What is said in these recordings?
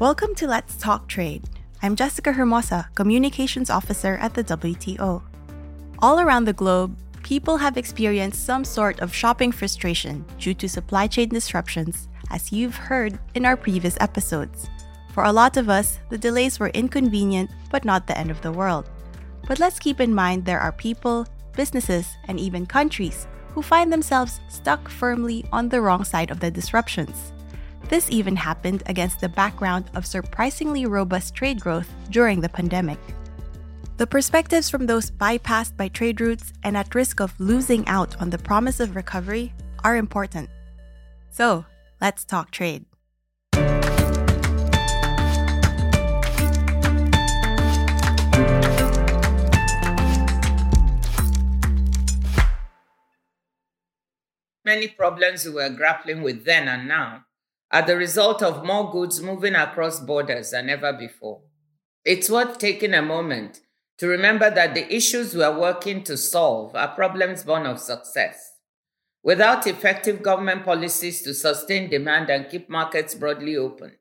Welcome to Let's Talk Trade. I'm Jessica Hermosa, Communications Officer at the WTO. All around the globe, people have experienced some sort of shopping frustration due to supply chain disruptions, as you've heard in our previous episodes. For a lot of us, the delays were inconvenient but not the end of the world. But let's keep in mind there are people, businesses, and even countries who find themselves stuck firmly on the wrong side of the disruptions. This even happened against the background of surprisingly robust trade growth during the pandemic. The perspectives from those bypassed by trade routes and at risk of losing out on the promise of recovery are important. So, let's talk trade. Many problems we were grappling with then and now are the result of more goods moving across borders than ever before. It's worth taking a moment to remember that the issues we are working to solve are problems born of success. Without effective government policies to sustain demand and keep markets broadly open,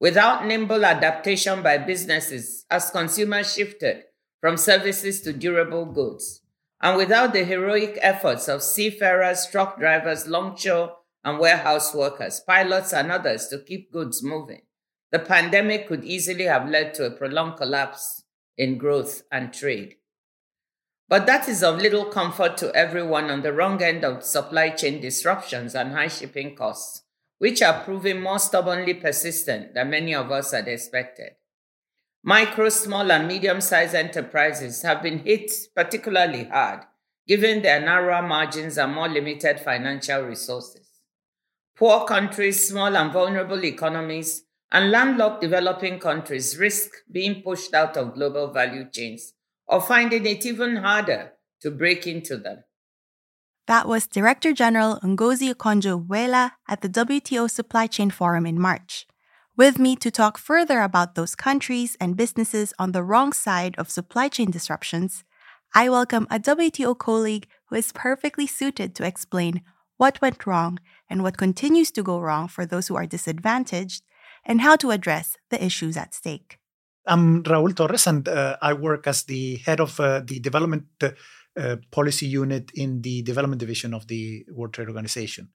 without nimble adaptation by businesses as consumers shifted from services to durable goods, and without the heroic efforts of seafarers, truck drivers, longshore and warehouse workers, pilots, and others to keep goods moving. The pandemic could easily have led to a prolonged collapse in growth and trade. But that is of little comfort to everyone on the wrong end of supply chain disruptions and high shipping costs, which are proving more stubbornly persistent than many of us had expected. Micro, small, and medium sized enterprises have been hit particularly hard, given their narrower margins and more limited financial resources. Poor countries, small and vulnerable economies, and landlocked developing countries risk being pushed out of global value chains or finding it even harder to break into them. That was Director General Ngozi Okonjo-Iweala at the WTO Supply Chain Forum in March. With me to talk further about those countries and businesses on the wrong side of supply chain disruptions, I welcome a WTO colleague who is perfectly suited to explain what went wrong and what continues to go wrong for those who are disadvantaged, and how to address the issues at stake. I'm Raul Torres, and uh, I work as the head of uh, the development uh, policy unit in the development division of the World Trade Organization.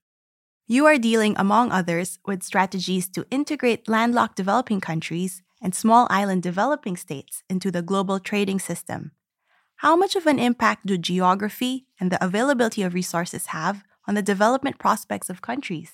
You are dealing, among others, with strategies to integrate landlocked developing countries and small island developing states into the global trading system. How much of an impact do geography and the availability of resources have on the development prospects of countries?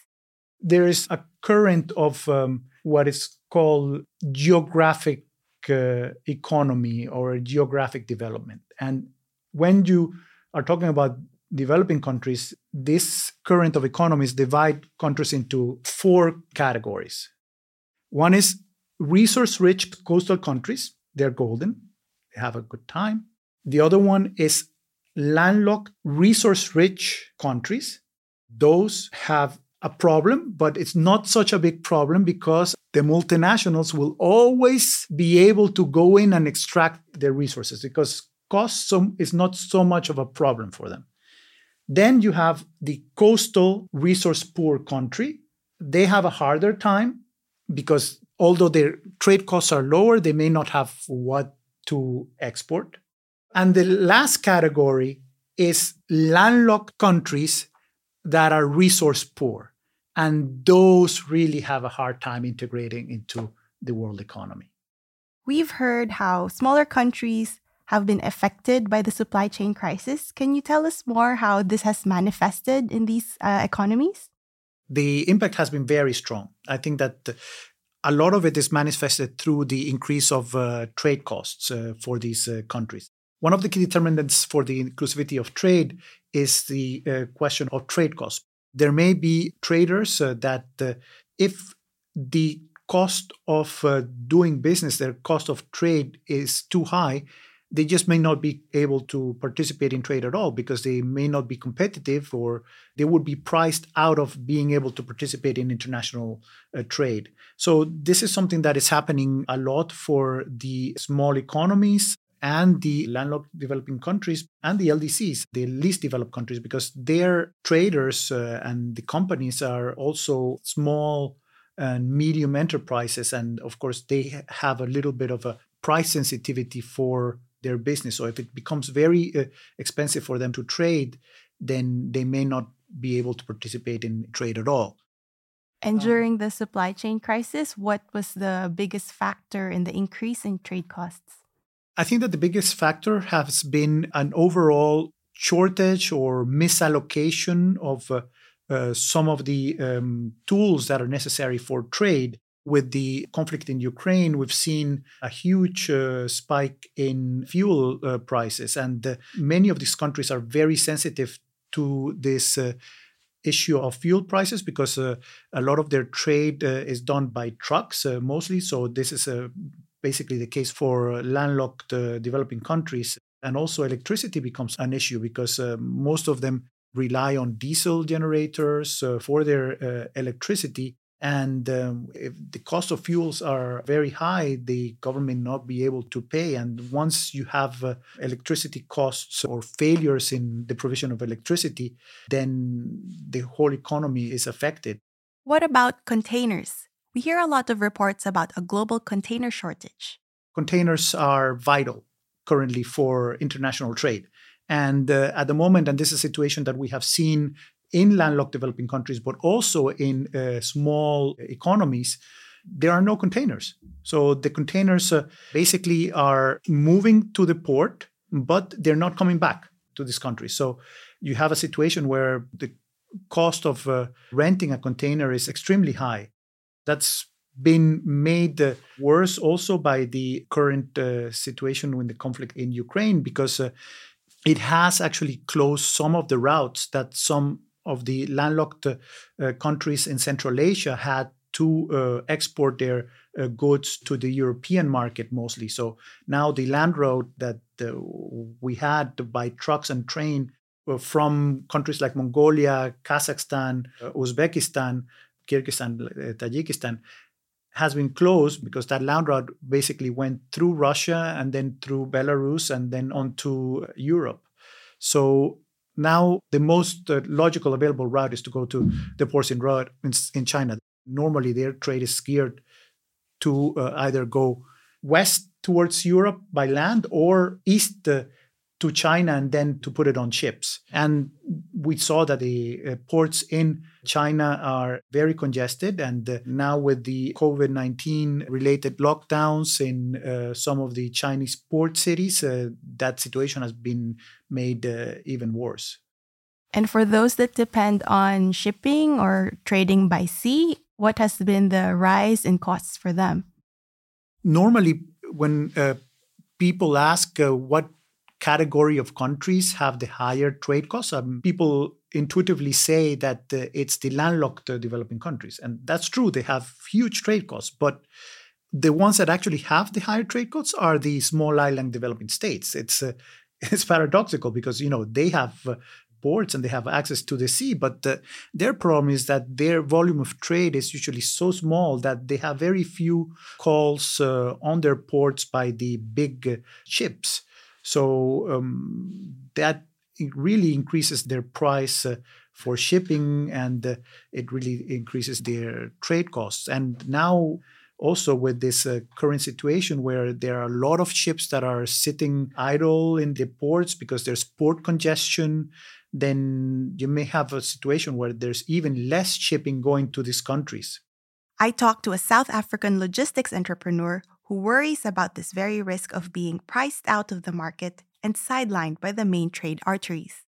There is a current of um, what is called geographic uh, economy or geographic development. And when you are talking about developing countries, this current of economies divide countries into four categories. One is resource rich coastal countries, they're golden, they have a good time. The other one is landlocked, resource rich countries, those have a problem, but it's not such a big problem because the multinationals will always be able to go in and extract their resources because cost is not so much of a problem for them. Then you have the coastal resource poor country. They have a harder time because although their trade costs are lower, they may not have what to export. And the last category is landlocked countries that are resource poor. And those really have a hard time integrating into the world economy. We've heard how smaller countries have been affected by the supply chain crisis. Can you tell us more how this has manifested in these uh, economies? The impact has been very strong. I think that a lot of it is manifested through the increase of uh, trade costs uh, for these uh, countries. One of the key determinants for the inclusivity of trade is the uh, question of trade costs. There may be traders uh, that, uh, if the cost of uh, doing business, their cost of trade is too high, they just may not be able to participate in trade at all because they may not be competitive or they would be priced out of being able to participate in international uh, trade. So, this is something that is happening a lot for the small economies and the landlocked developing countries and the LDCs, the least developed countries, because their traders uh, and the companies are also small and medium enterprises. And of course, they have a little bit of a price sensitivity for their business. So if it becomes very uh, expensive for them to trade, then they may not be able to participate in trade at all. And um, during the supply chain crisis, what was the biggest factor in the increase in trade costs? I think that the biggest factor has been an overall shortage or misallocation of uh, uh, some of the um, tools that are necessary for trade. With the conflict in Ukraine, we've seen a huge uh, spike in fuel uh, prices, and uh, many of these countries are very sensitive to this uh, issue of fuel prices because uh, a lot of their trade uh, is done by trucks uh, mostly. So this is basically the case for landlocked developing countries. And also electricity becomes an issue because most of them rely on diesel generators uh, for their uh, electricity. And um, if the cost of fuels are very high, the government not be able to pay. And once you have uh, electricity costs or failures in the provision of electricity, then the whole economy is affected. What about containers? We hear a lot of reports about a global container shortage. Containers are vital currently for international trade. And uh, at the moment, and this is a situation that we have seen in landlocked developing countries, but also in uh, small economies, there are no containers. So the containers uh, basically are moving to the port, but they're not coming back to this country. So you have a situation where the cost of uh, renting a container is extremely high. That's been made uh, worse also by the current uh, situation with the conflict in Ukraine because uh, it has actually closed some of the routes that some of the landlocked uh, countries in Central Asia had to uh, export their uh, goods to the European market mostly. So now the land road that we had by trucks and train from countries like Mongolia, Kazakhstan, Uzbekistan, Kyrgyzstan, Tajikistan has been closed because that land route basically went through Russia and then through Belarus and then on to Europe. So now the most uh, logical available route is to go to the ports in, in, in China. Normally, their trade is geared to uh, either go west towards Europe by land or east uh, to China and then to put it on ships. And we saw that the uh, ports in China are very congested. And uh, now, with the COVID 19 related lockdowns in uh, some of the Chinese port cities, uh, that situation has been made uh, even worse. And for those that depend on shipping or trading by sea, what has been the rise in costs for them? Normally, when uh, people ask what category of countries have the higher trade costs. Um, people intuitively say that uh, it's the landlocked uh, developing countries. And that's true, they have huge trade costs. But the ones that actually have the higher trade costs are the small island developing states. It's uh, it's paradoxical because you know they have uh, ports and they have access to the sea, but uh, their problem is that their volume of trade is usually so small that they have very few calls on their ports by the big ships. So um, that really increases their price uh, for shipping and uh, it really increases their trade costs. And now, also with this uh, current situation where there are a lot of ships that are sitting idle in the ports because there's port congestion, then you may have a situation where there's even less shipping going to these countries. I talked to a South African logistics entrepreneur who worries about this very risk of being priced out of the market and sidelined by the main trade arteries.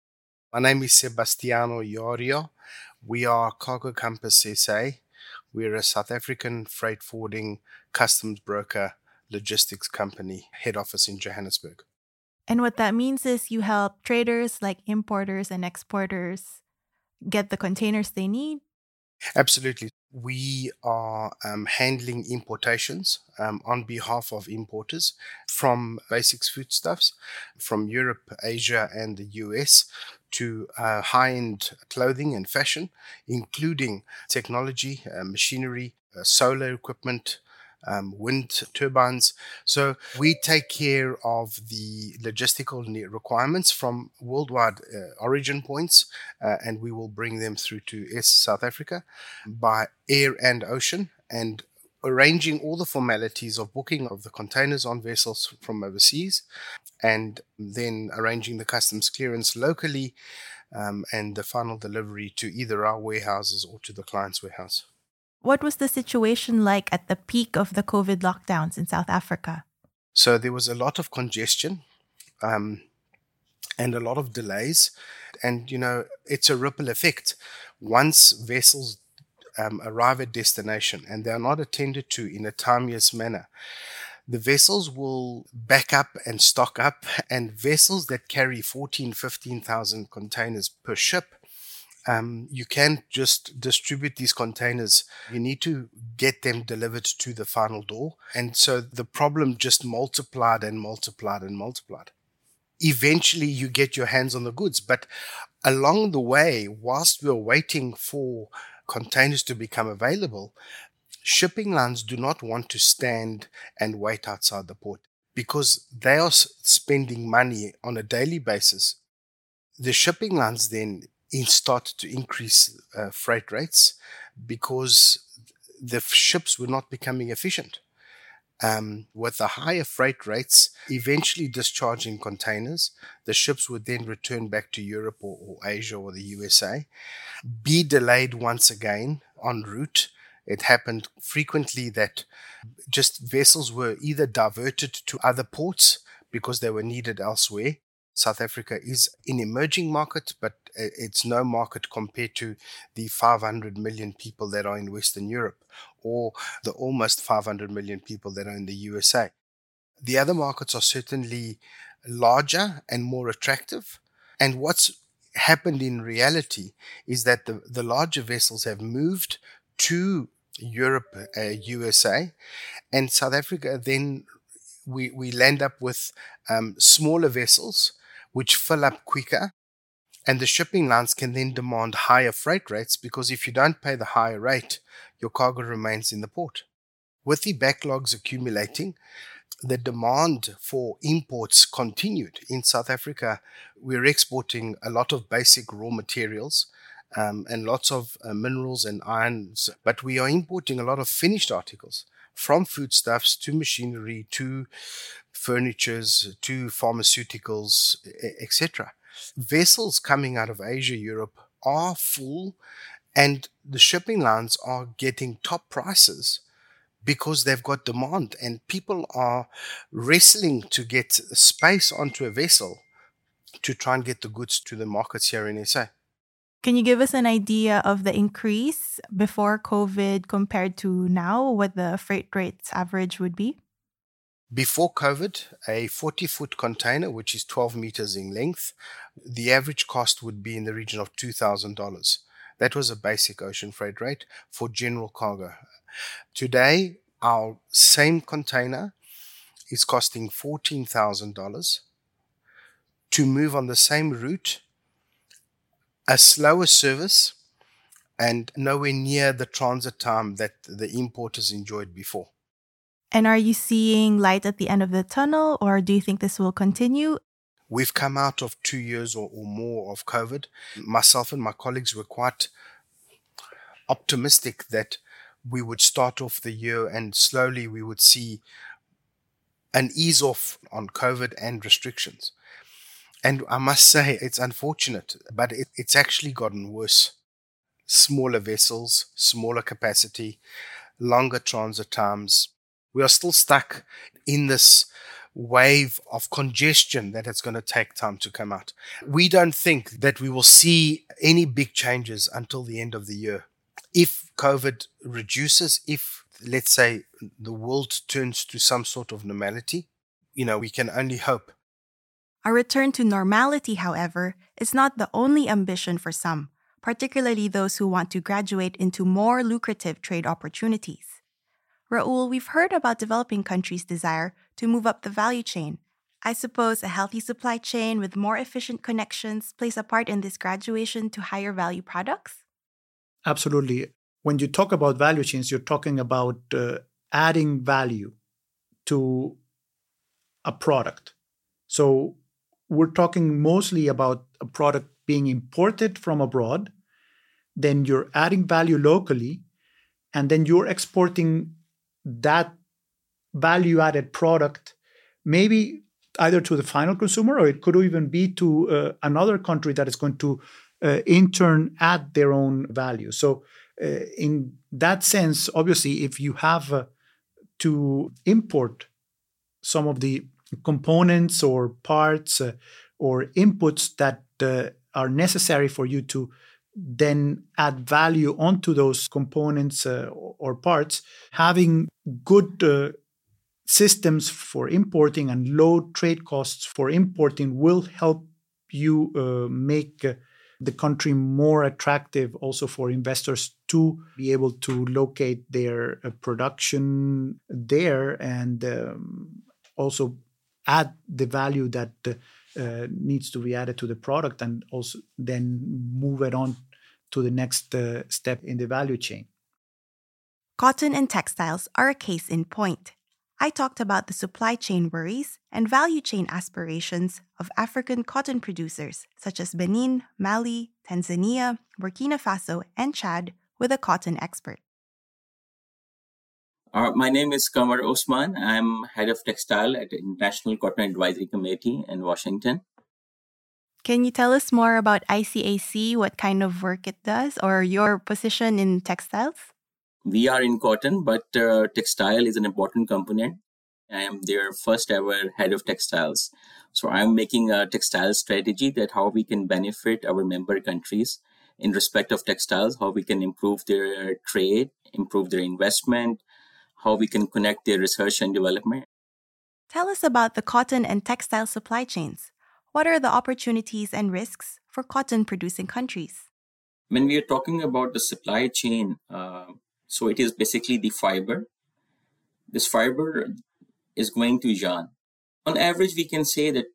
My name is Sebastiano Iorio. We are Cargo Compass SA. We're a South African freight forwarding customs broker logistics company, head office in Johannesburg. And what that means is you help traders like importers and exporters get the containers they need Absolutely. We are um, handling importations um, on behalf of importers from basics foodstuffs from Europe, Asia, and the US to uh, high end clothing and fashion, including technology, uh, machinery, uh, solar equipment, um, wind turbines. So we take care of the logistical requirements from worldwide uh, origin points, uh, and we will bring them through to S South Africa by air and ocean. And arranging all the formalities of booking of the containers on vessels from overseas and then arranging the customs clearance locally um, and the final delivery to either our warehouses or to the client's warehouse. What was the situation like at the peak of the COVID lockdowns in South Africa? So there was a lot of congestion um, and a lot of delays. And, you know, it's a ripple effect. Once vessels um, arrive at destination and they are not attended to in a timeous manner, the vessels will back up and stock up and vessels that carry 14 15,000 containers per ship um, you can't just distribute these containers. You need to get them delivered to the final door. And so the problem just multiplied and multiplied and multiplied. Eventually, you get your hands on the goods. But along the way, whilst we're waiting for containers to become available, shipping lines do not want to stand and wait outside the port because they are spending money on a daily basis. The shipping lines then in start to increase uh, freight rates because the ships were not becoming efficient. Um, with the higher freight rates eventually discharging containers, the ships would then return back to Europe or, or Asia or the USA, be delayed once again en route. It happened frequently that just vessels were either diverted to other ports because they were needed elsewhere, South Africa is an emerging market, but it's no market compared to the 500 million people that are in Western Europe or the almost 500 million people that are in the USA. The other markets are certainly larger and more attractive. And what's happened in reality is that the, the larger vessels have moved to Europe, uh, USA, and South Africa then we, we land up with um, smaller vessels which fill up quicker. And the shipping lines can then demand higher freight rates because if you don't pay the higher rate, your cargo remains in the port. With the backlogs accumulating, the demand for imports continued. In South Africa, we're exporting a lot of basic raw materials um, and lots of uh, minerals and irons, but we are importing a lot of finished articles from foodstuffs to machinery to furnitures to pharmaceuticals, etc. Vessels coming out of Asia, Europe are full, and the shipping lines are getting top prices because they've got demand, and people are wrestling to get space onto a vessel to try and get the goods to the markets here in SA. Can you give us an idea of the increase before COVID compared to now, what the freight rates average would be? Before COVID, a 40 foot container, which is 12 meters in length, the average cost would be in the region of $2,000. That was a basic ocean freight rate for general cargo. Today, our same container is costing $14,000 to move on the same route, a slower service, and nowhere near the transit time that the importers enjoyed before. And are you seeing light at the end of the tunnel, or do you think this will continue? We've come out of two years or, or more of COVID. Myself and my colleagues were quite optimistic that we would start off the year and slowly we would see an ease off on COVID and restrictions. And I must say, it's unfortunate, but it, it's actually gotten worse. Smaller vessels, smaller capacity, longer transit times, we are still stuck in this wave of congestion that it's going to take time to come out. We don't think that we will see any big changes until the end of the year. If COVID reduces, if let's say the world turns to some sort of normality, you know, we can only hope. A return to normality, however, is not the only ambition for some, particularly those who want to graduate into more lucrative trade opportunities. Raul, we've heard about developing countries' desire to move up the value chain. I suppose a healthy supply chain with more efficient connections plays a part in this graduation to higher value products? Absolutely. When you talk about value chains, you're talking about uh, adding value to a product. So we're talking mostly about a product being imported from abroad, then you're adding value locally, and then you're exporting that value added product maybe either to the final consumer or it could even be to uh, another country that is going to uh, in turn add their own value. So uh, in that sense obviously if you have uh, to import some of the components or parts uh, or inputs that uh, are necessary for you to then add value onto those components uh, or parts, having good uh, systems for importing and low trade costs for importing will help you uh, make uh, the country more attractive also for investors to be able to locate their uh, production there and um, also add the value that uh, needs to be added to the product and also then move it on to the next uh, step in the value chain. Cotton and textiles are a case in point. I talked about the supply chain worries and value chain aspirations of African cotton producers such as Benin, Mali, Tanzania, Burkina Faso, and Chad with a cotton expert. Uh, my name is Kanwar Usman. I'm head of textile at the International Cotton Advisory Committee in Washington. Can you tell us more about ICAC, what kind of work it does, or your position in textiles? We are in cotton, but uh, textile is an important component. I am their first ever head of textiles. So I'm making a textile strategy that how we can benefit our member countries in respect of textiles, how we can improve their trade, improve their investment, how we can connect their research and development. Tell us about the cotton and textile supply chains. What are the opportunities and risks for cotton producing countries? When we are talking about the supply chain, uh, so it is basically the fiber. This fiber is going to yarn. On average, we can say that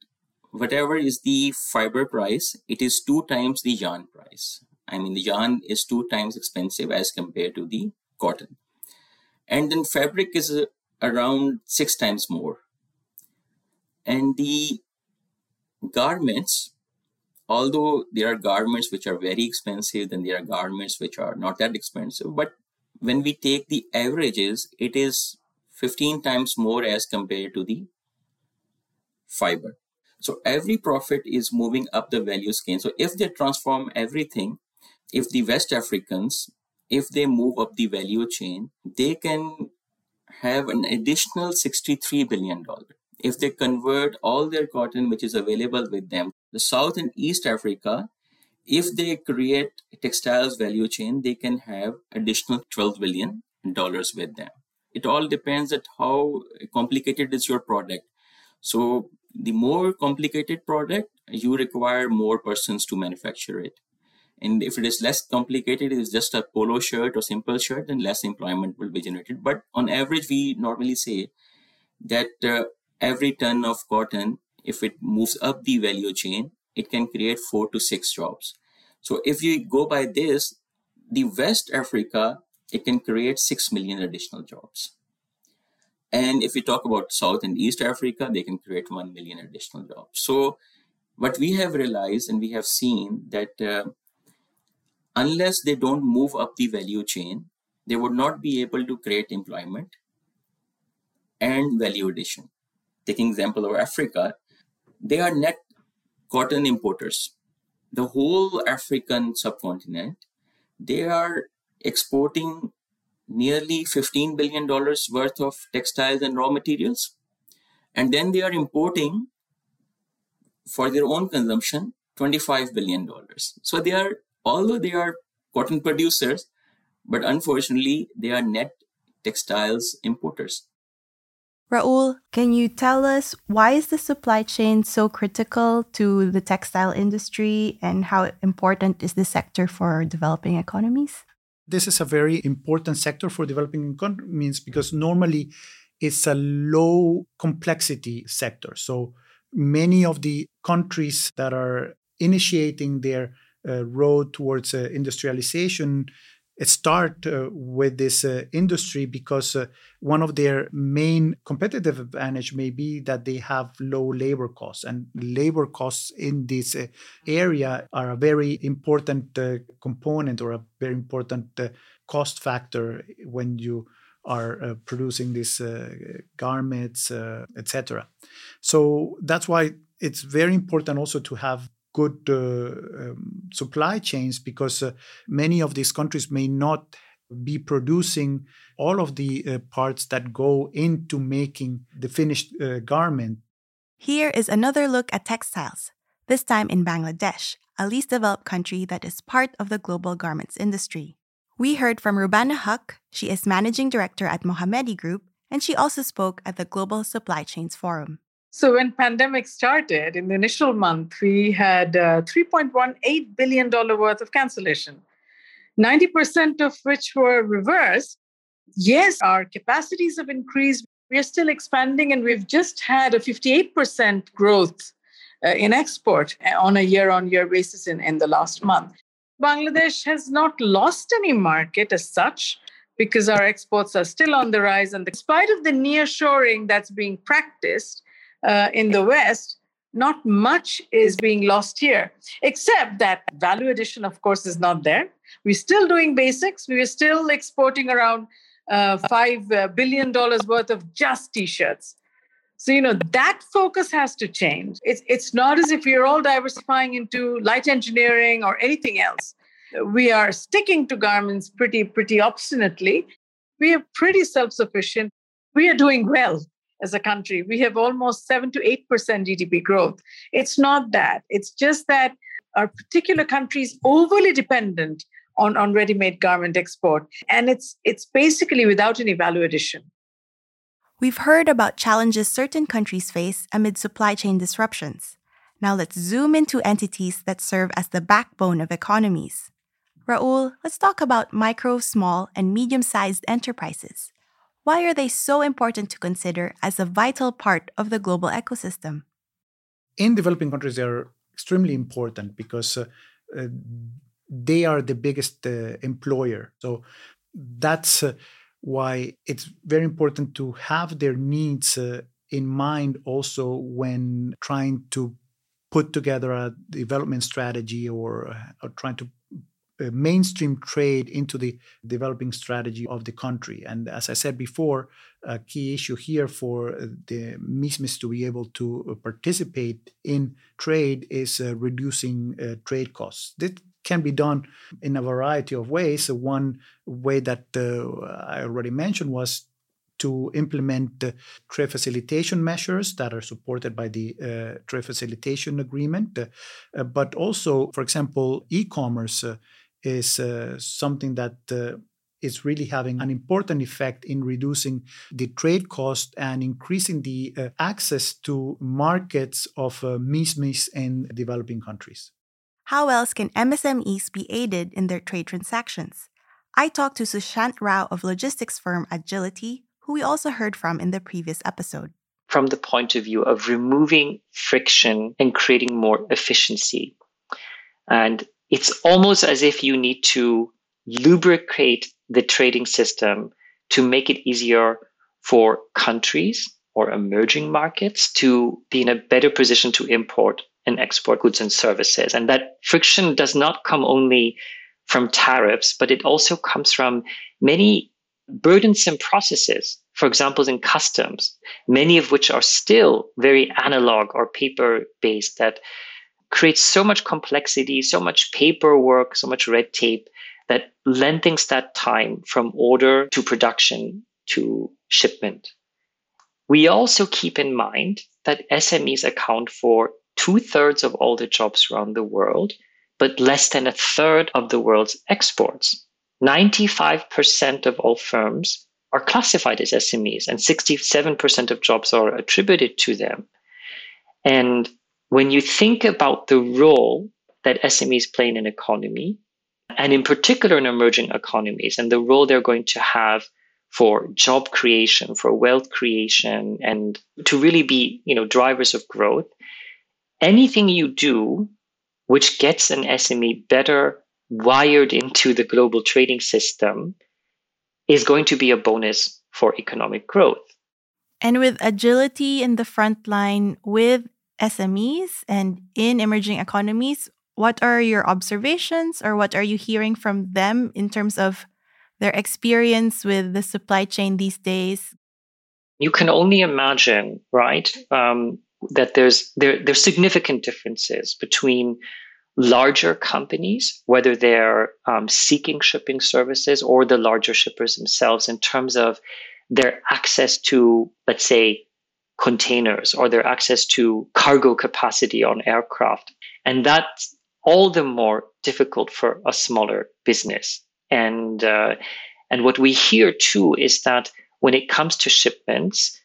whatever is the fiber price, it is two times the yarn price. I mean, the yarn is two times expensive as compared to the cotton and then fabric is uh, around six times more. And the garments although there are garments which are very expensive then there are garments which are not that expensive. But when we take the averages it is 15 times more as compared to the fiber. So every profit is moving up the value scale. So if they transform everything if the west africans if they move up the value chain, they can have an additional $63 billion. If they convert all their cotton which is available with them, the South and East Africa, if they create textiles value chain, they can have additional $12 billion with them. It all depends at how complicated is your product. So the more complicated product, you require more persons to manufacture it. And if it is less complicated, it is just a polo shirt or simple shirt, then less employment will be generated. But on average, we normally say that uh, every ton of cotton, if it moves up the value chain, it can create four to six jobs. So if you go by this, the West Africa, it can create 6 million additional jobs. And if we talk about South and East Africa, they can create 1 million additional jobs. So what we have realized and we have seen that uh, unless they don't move up the value chain, they would not be able to create employment and value addition. Taking example of Africa, they are net cotton importers. The whole African subcontinent, they are exporting nearly $15 billion worth of textiles and raw materials. And then they are importing for their own consumption $25 billion. So they are although they are cotton producers, but unfortunately, they are net textiles importers. Raul, can you tell us why is the supply chain so critical to the textile industry and how important is this sector for developing economies? This is a very important sector for developing economies because normally it's a low complexity sector. So many of the countries that are initiating their road towards uh, industrialization start uh, with this uh, industry because uh, one of their main competitive advantage may be that they have low labor costs and labor costs in this uh, area are a very important uh, component or a very important uh, cost factor when you are producing these garments etc so that's why it's very important also to have good uh, um, supply chains because uh, many of these countries may not be producing all of the uh, parts that go into making the finished garment. Here is another look at textiles, this time in Bangladesh, a least developed country that is part of the global garments industry. We heard from Rubana Huq. She is managing director at Mohammadi Group, and she also spoke at the Global Supply Chains Forum. So when pandemic started in the initial month, we had uh, 3.18 billion dollar worth of cancellation, 90% of which were reversed. Yes, our capacities have increased. We are still expanding, and we've just had a 58% growth uh, in export uh, on a year-on-year basis in, in the last month. Bangladesh has not lost any market as such because our exports are still on the rise. And in spite of the nearshoring that's being practiced, uh, in the West, not much is being lost here, except that value addition, of course, is not there. We're still doing basics. We are still exporting around uh, $5 uh, worth of just t shirts. So, you know, that focus has to change. It's, it's not as if we're all diversifying into light engineering or anything else. We are sticking to garments pretty, pretty obstinately. We are pretty self sufficient. We are doing well as a country. We have almost 7 to 8% GDP growth. It's not that. It's just that our particular country is overly dependent on, on ready-made garment export. And it's it's basically without any value addition. We've heard about challenges certain countries face amid supply chain disruptions. Now let's zoom into entities that serve as the backbone of economies. Raul, let's talk about micro, small, and medium sized enterprises. Why are they so important to consider as a vital part of the global ecosystem? In developing countries, they are extremely important because uh, uh, they are the biggest uh, employer. So that's uh, why it's very important to have their needs uh, in mind also when trying to put together a development strategy or, or trying to mainstream trade into the developing strategy of the country. And as I said before, a key issue here for the MSMEs to be able to participate in trade is uh, reducing uh, trade costs. This can be done in a variety of ways. So One way that uh, I already mentioned was to implement the trade facilitation measures that are supported by the uh, trade facilitation agreement, uh, but also, for example, e-commerce uh, is uh, something that uh, is really having an important effect in reducing the trade cost and increasing the uh, access to markets of uh, MSMEs in developing countries. How else can MSMEs be aided in their trade transactions? I talked to Sushant Rao of logistics firm Agility, who we also heard from in the previous episode. From the point of view of removing friction and creating more efficiency. And it's almost as if you need to lubricate the trading system to make it easier for countries or emerging markets to be in a better position to import and export goods and services. And that friction does not come only from tariffs, but it also comes from many burdensome processes. For example, in customs, many of which are still very analog or paper based that creates so much complexity, so much paperwork, so much red tape that lengthens that time from order to production to shipment. We also keep in mind that SMEs account for two thirds of all the jobs around the world, but less than a third of the world's exports. 95% of all firms are classified as SMEs, and 67% of jobs are attributed to them. And when you think about the role that SMEs play in an economy, and in particular in emerging economies, and the role they're going to have for job creation, for wealth creation, and to really be, you know, drivers of growth, anything you do which gets an SME better wired into the global trading system is going to be a bonus for economic growth. And with Agility in the front line with SMEs and in emerging economies, what are your observations or what are you hearing from them in terms of their experience with the supply chain these days? You can only imagine, right, um, that there's there there's significant differences between larger companies, whether they're um, seeking shipping services or the larger shippers themselves, in terms of their access to, let's say, containers or their access to cargo capacity on aircraft. And that's all the more difficult for a smaller business. And, uh, and what we hear too is that when it comes to shipments,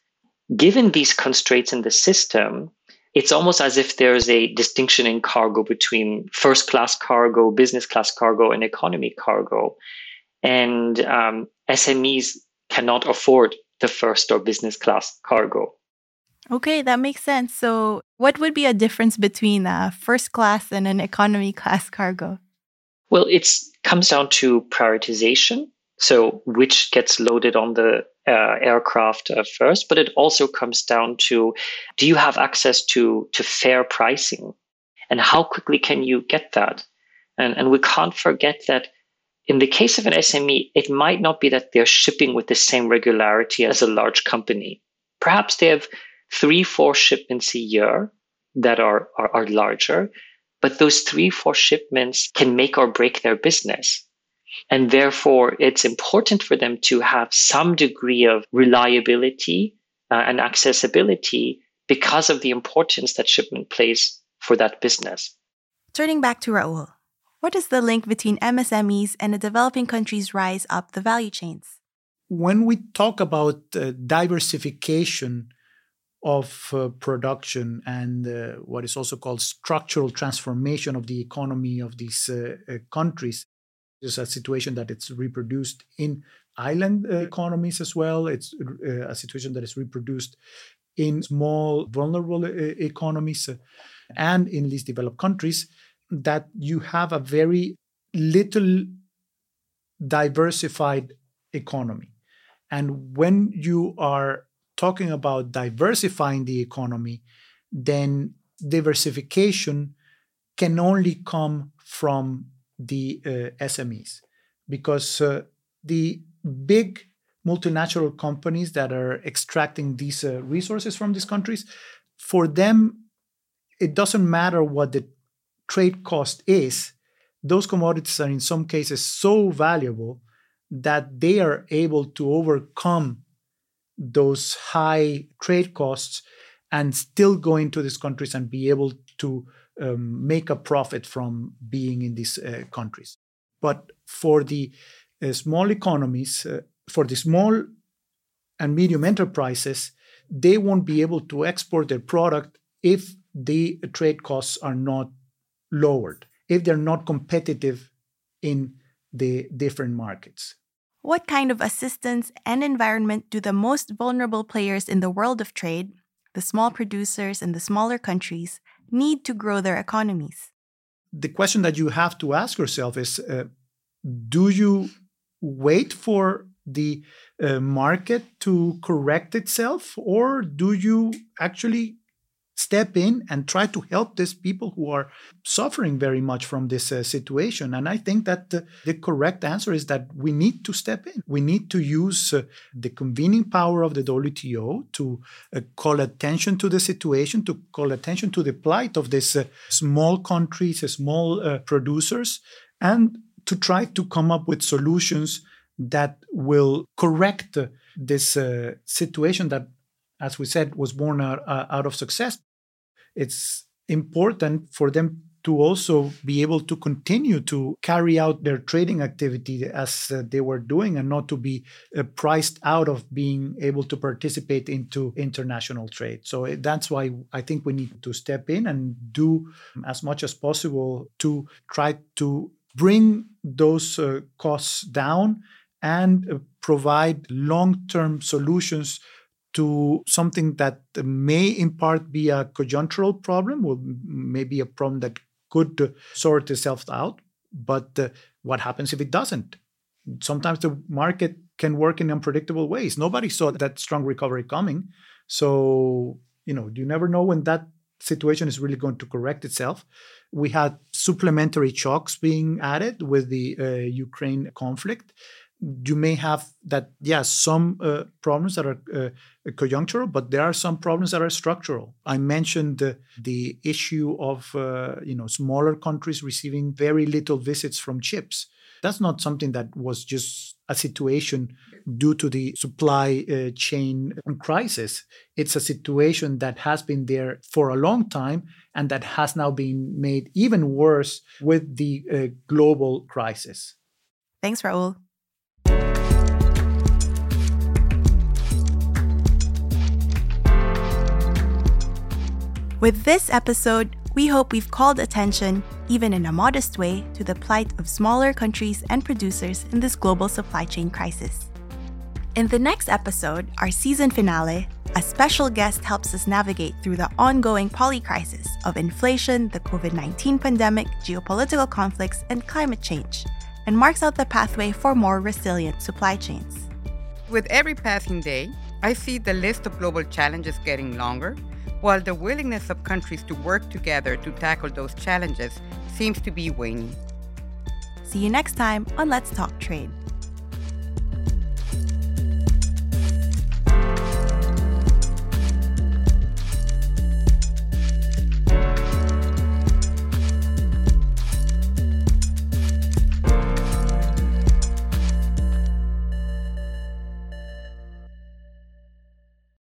given these constraints in the system, it's almost as if there's a distinction in cargo between first class cargo, business class cargo, and economy cargo. And um, SMEs cannot afford the first or business class cargo. Okay, that makes sense. So, what would be a difference between a first class and an economy class cargo? Well, it comes down to prioritization. So, which gets loaded on the uh, aircraft uh, first, but it also comes down to do you have access to, to fair pricing? And how quickly can you get that? And, and we can't forget that in the case of an SME, it might not be that they're shipping with the same regularity as a large company. Perhaps they have three, four shipments a year that are, are, are larger, but those three, four shipments can make or break their business. And therefore, it's important for them to have some degree of reliability uh, and accessibility because of the importance that shipment plays for that business. Turning back to Raul, what is the link between MSMEs and a developing country's rise up the value chains? When we talk about uh, diversification of uh, production and uh, what is also called structural transformation of the economy of these uh, uh, countries, there's a situation that it's reproduced in island uh, economies as well. It's a situation that is reproduced in small, vulnerable economies and in least developed countries that you have a very little diversified economy. And when you are talking about diversifying the economy, then diversification can only come from the uh, SMEs because uh, the big multinational companies that are extracting these uh, resources from these countries, for them, it doesn't matter what the trade cost is, those commodities are in some cases so valuable that they are able to overcome those high trade costs and still go into these countries and be able to um, make a profit from being in these uh, countries. But for the uh, small economies, uh, for the small and medium enterprises, they won't be able to export their product if the trade costs are not lowered if they're not competitive in the different markets. What kind of assistance and environment do the most vulnerable players in the world of trade, the small producers in the smaller countries, need to grow their economies? The question that you have to ask yourself is uh, do you wait for the uh, market to correct itself, or do you actually step in and try to help these people who are suffering very much from this uh, situation. And i think that uh, the correct answer is that we need to step in. We need to use uh, the convening power of the WTO to uh, call attention to the situation to call attention to the plight of these uh, small countries small uh, producers and to try to come up with solutions that will correct this situation that as we said, was born out, uh, out of success. It's important for them to also be able to continue to carry out their trading activity as uh, they were doing and not to be uh, priced out of being able to participate into international trade so uh, that's why i think we need to step in and do as much as possible to try to bring those uh, costs down and uh, provide long-term solutions to something that may in part be a conjunctural problem or maybe a problem that could sort itself out But uh, what happens if it doesn't? Sometimes the market can work in unpredictable ways. Nobody saw that strong recovery coming. So, you know, you never know when that situation is really going to correct itself. We had supplementary shocks being added with the uh, Ukraine conflict you may have that yes some uh, problems that are uh, conjunctural but there are some problems that are structural. I mentioned the, the issue of uh, you know smaller countries receiving very little visits from chips. That's not something that was just a situation due to the supply uh, chain crisis. It's a situation that has been there for a long time and that has now been made even worse with the uh, global crisis. Thanks raul With this episode, we hope we've called attention, even in a modest way, to the plight of smaller countries and producers in this global supply chain crisis. In the next episode, our season finale, a special guest helps us navigate through the ongoing poly crisis of inflation, the COVID 19 pandemic, geopolitical conflicts, and climate change, and marks out the pathway for more resilient supply chains. With every passing day, I see the list of global challenges getting longer while the willingness of countries to work together to tackle those challenges seems to be waning. See you next time on Let's Talk Trade.